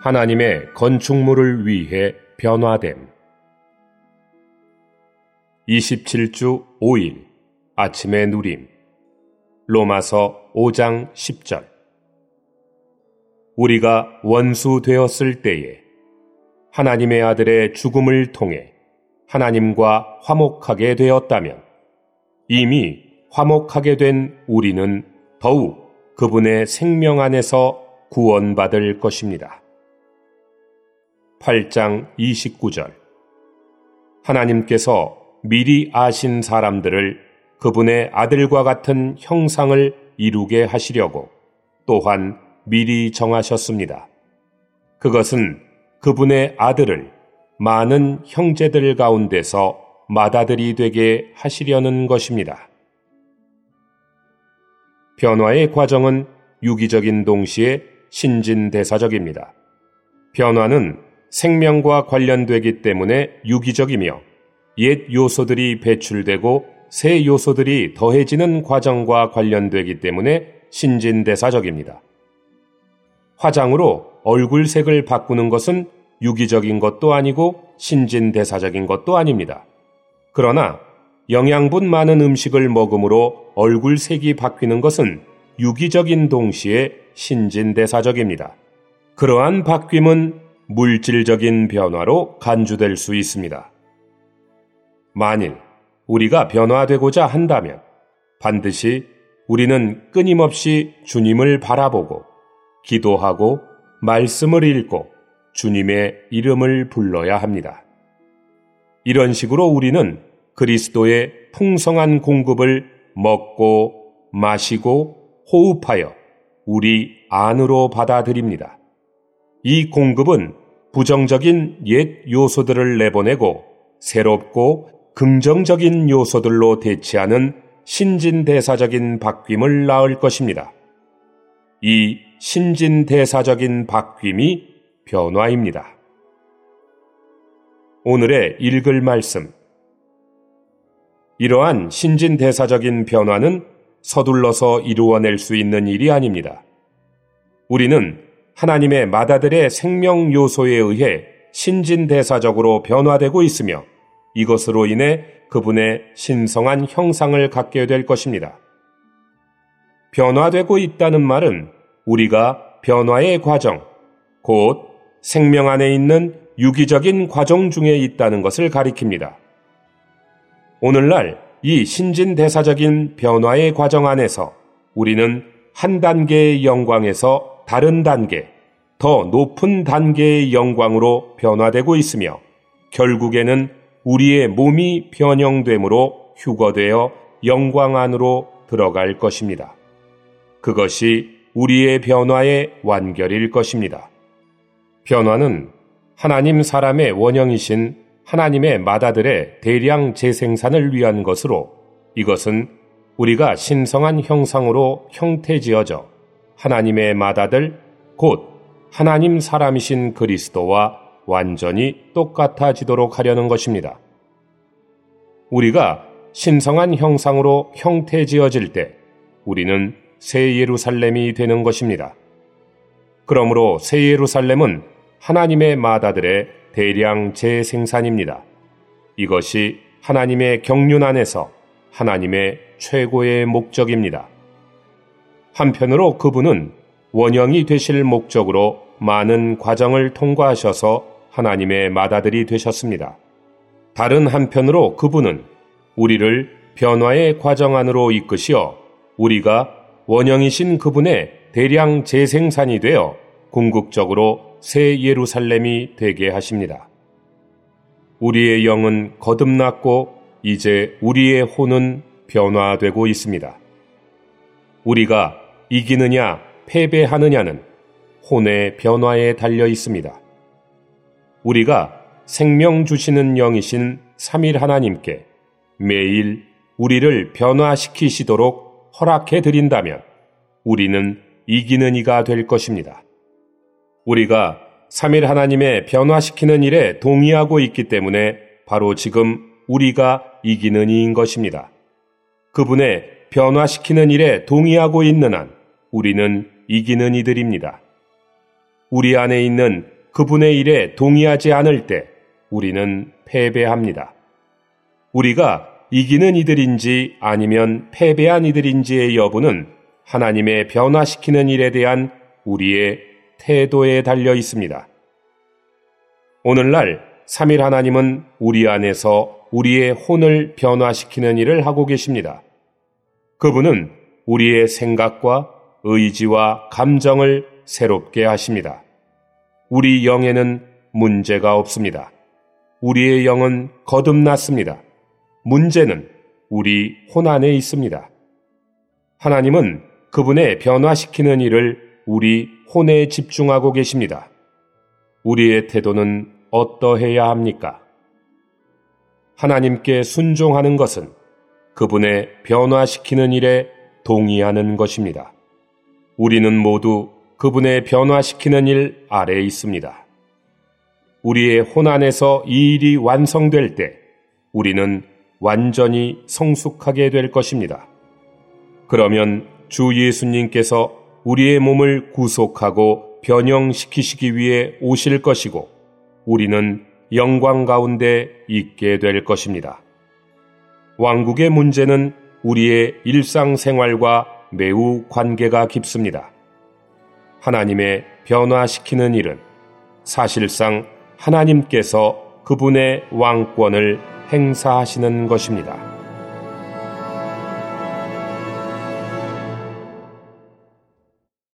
하나님의 건축물을 위해 변화됨. 27주 5일 아침의 누림 로마서 5장 10절 우리가 원수 되었을 때에 하나님의 아들의 죽음을 통해 하나님과 화목하게 되었다면 이미 화목하게 된 우리는 더욱 그분의 생명 안에서 구원받을 것입니다. 8장 29절 하나님께서 미리 아신 사람들을 그분의 아들과 같은 형상을 이루게 하시려고 또한 미리 정하셨습니다. 그것은 그분의 아들을 많은 형제들 가운데서 맏아들이 되게 하시려는 것입니다. 변화의 과정은 유기적인 동시에 신진대사적입니다. 변화는 생명과 관련되기 때문에 유기적이며 옛 요소들이 배출되고 새 요소들이 더해지는 과정과 관련되기 때문에 신진대사적입니다. 화장으로 얼굴색을 바꾸는 것은 유기적인 것도 아니고 신진대사적인 것도 아닙니다. 그러나 영양분 많은 음식을 먹음으로 얼굴색이 바뀌는 것은 유기적인 동시에 신진대사적입니다. 그러한 바뀜은 물질적인 변화로 간주될 수 있습니다. 만일 우리가 변화되고자 한다면 반드시 우리는 끊임없이 주님을 바라보고 기도하고 말씀을 읽고 주님의 이름을 불러야 합니다. 이런 식으로 우리는 그리스도의 풍성한 공급을 먹고 마시고 호흡하여 우리 안으로 받아들입니다. 이 공급은 부정적인 옛 요소들을 내보내고 새롭고 긍정적인 요소들로 대치하는 신진대사적인 바뀜을 낳을 것입니다. 이 신진대사적인 바뀜이 변화입니다. 오늘의 읽을 말씀. 이러한 신진대사적인 변화는 서둘러서 이루어낼 수 있는 일이 아닙니다. 우리는 하나님의 마다들의 생명 요소에 의해 신진대사적으로 변화되고 있으며 이것으로 인해 그분의 신성한 형상을 갖게 될 것입니다. 변화되고 있다는 말은 우리가 변화의 과정, 곧 생명 안에 있는 유기적인 과정 중에 있다는 것을 가리킵니다. 오늘날 이 신진대사적인 변화의 과정 안에서 우리는 한 단계의 영광에서 다른 단계, 더 높은 단계의 영광으로 변화되고 있으며 결국에는 우리의 몸이 변형됨으로 휴거되어 영광 안으로 들어갈 것입니다. 그것이 우리의 변화의 완결일 것입니다. 변화는 하나님 사람의 원형이신 하나님의 마다들의 대량 재생산을 위한 것으로 이것은 우리가 신성한 형상으로 형태 지어져 하나님의 마다들 곧 하나님 사람이신 그리스도와 완전히 똑같아지도록 하려는 것입니다. 우리가 신성한 형상으로 형태 지어질 때 우리는 새 예루살렘이 되는 것입니다. 그러므로 새 예루살렘은 하나님의 마다들의 대량 재생산입니다. 이것이 하나님의 경륜 안에서 하나님의 최고의 목적입니다. 한편으로 그분은 원형이 되실 목적으로 많은 과정을 통과하셔서 하나님의 마다들이 되셨습니다. 다른 한편으로 그분은 우리를 변화의 과정 안으로 이끄시어 우리가 원형이신 그분의 대량 재생산이 되어 궁극적으로 새 예루살렘이 되게 하십니다. 우리의 영은 거듭났고 이제 우리의 혼은 변화되고 있습니다. 우리가 이기느냐 패배하느냐는 혼의 변화에 달려 있습니다. 우리가 생명 주시는 영이신 3일 하나님께 매일 우리를 변화시키시도록 허락해 드린다면 우리는 이기는 이가 될 것입니다. 우리가 3일 하나님의 변화시키는 일에 동의하고 있기 때문에 바로 지금 우리가 이기는 이인 것입니다. 그분의 변화시키는 일에 동의하고 있는 한 우리는 이기는 이들입니다. 우리 안에 있는 그분의 일에 동의하지 않을 때 우리는 패배합니다. 우리가 이기는 이들인지 아니면 패배한 이들인지의 여부는 하나님의 변화시키는 일에 대한 우리의 태도에 달려 있습니다. 오늘날 3일 하나님은 우리 안에서 우리의 혼을 변화시키는 일을 하고 계십니다. 그분은 우리의 생각과 의지와 감정을 새롭게 하십니다. 우리 영에는 문제가 없습니다. 우리의 영은 거듭났습니다. 문제는 우리 혼 안에 있습니다. 하나님은 그분의 변화시키는 일을 우리 혼에 집중하고 계십니다. 우리의 태도는 어떠해야 합니까? 하나님께 순종하는 것은 그분의 변화시키는 일에 동의하는 것입니다. 우리는 모두 그분의 변화시키는 일 아래에 있습니다. 우리의 혼안에서 이 일이 완성될 때 우리는 완전히 성숙하게 될 것입니다. 그러면 주 예수님께서 우리의 몸을 구속하고 변형시키시기 위해 오실 것이고 우리는 영광 가운데 있게 될 것입니다. 왕국의 문제는 우리의 일상생활과 매우 관계가 깊습니다. 하나님의 변화시키는 일은 사실상 하나님께서 그분의 왕권을 행사하시는 것입니다.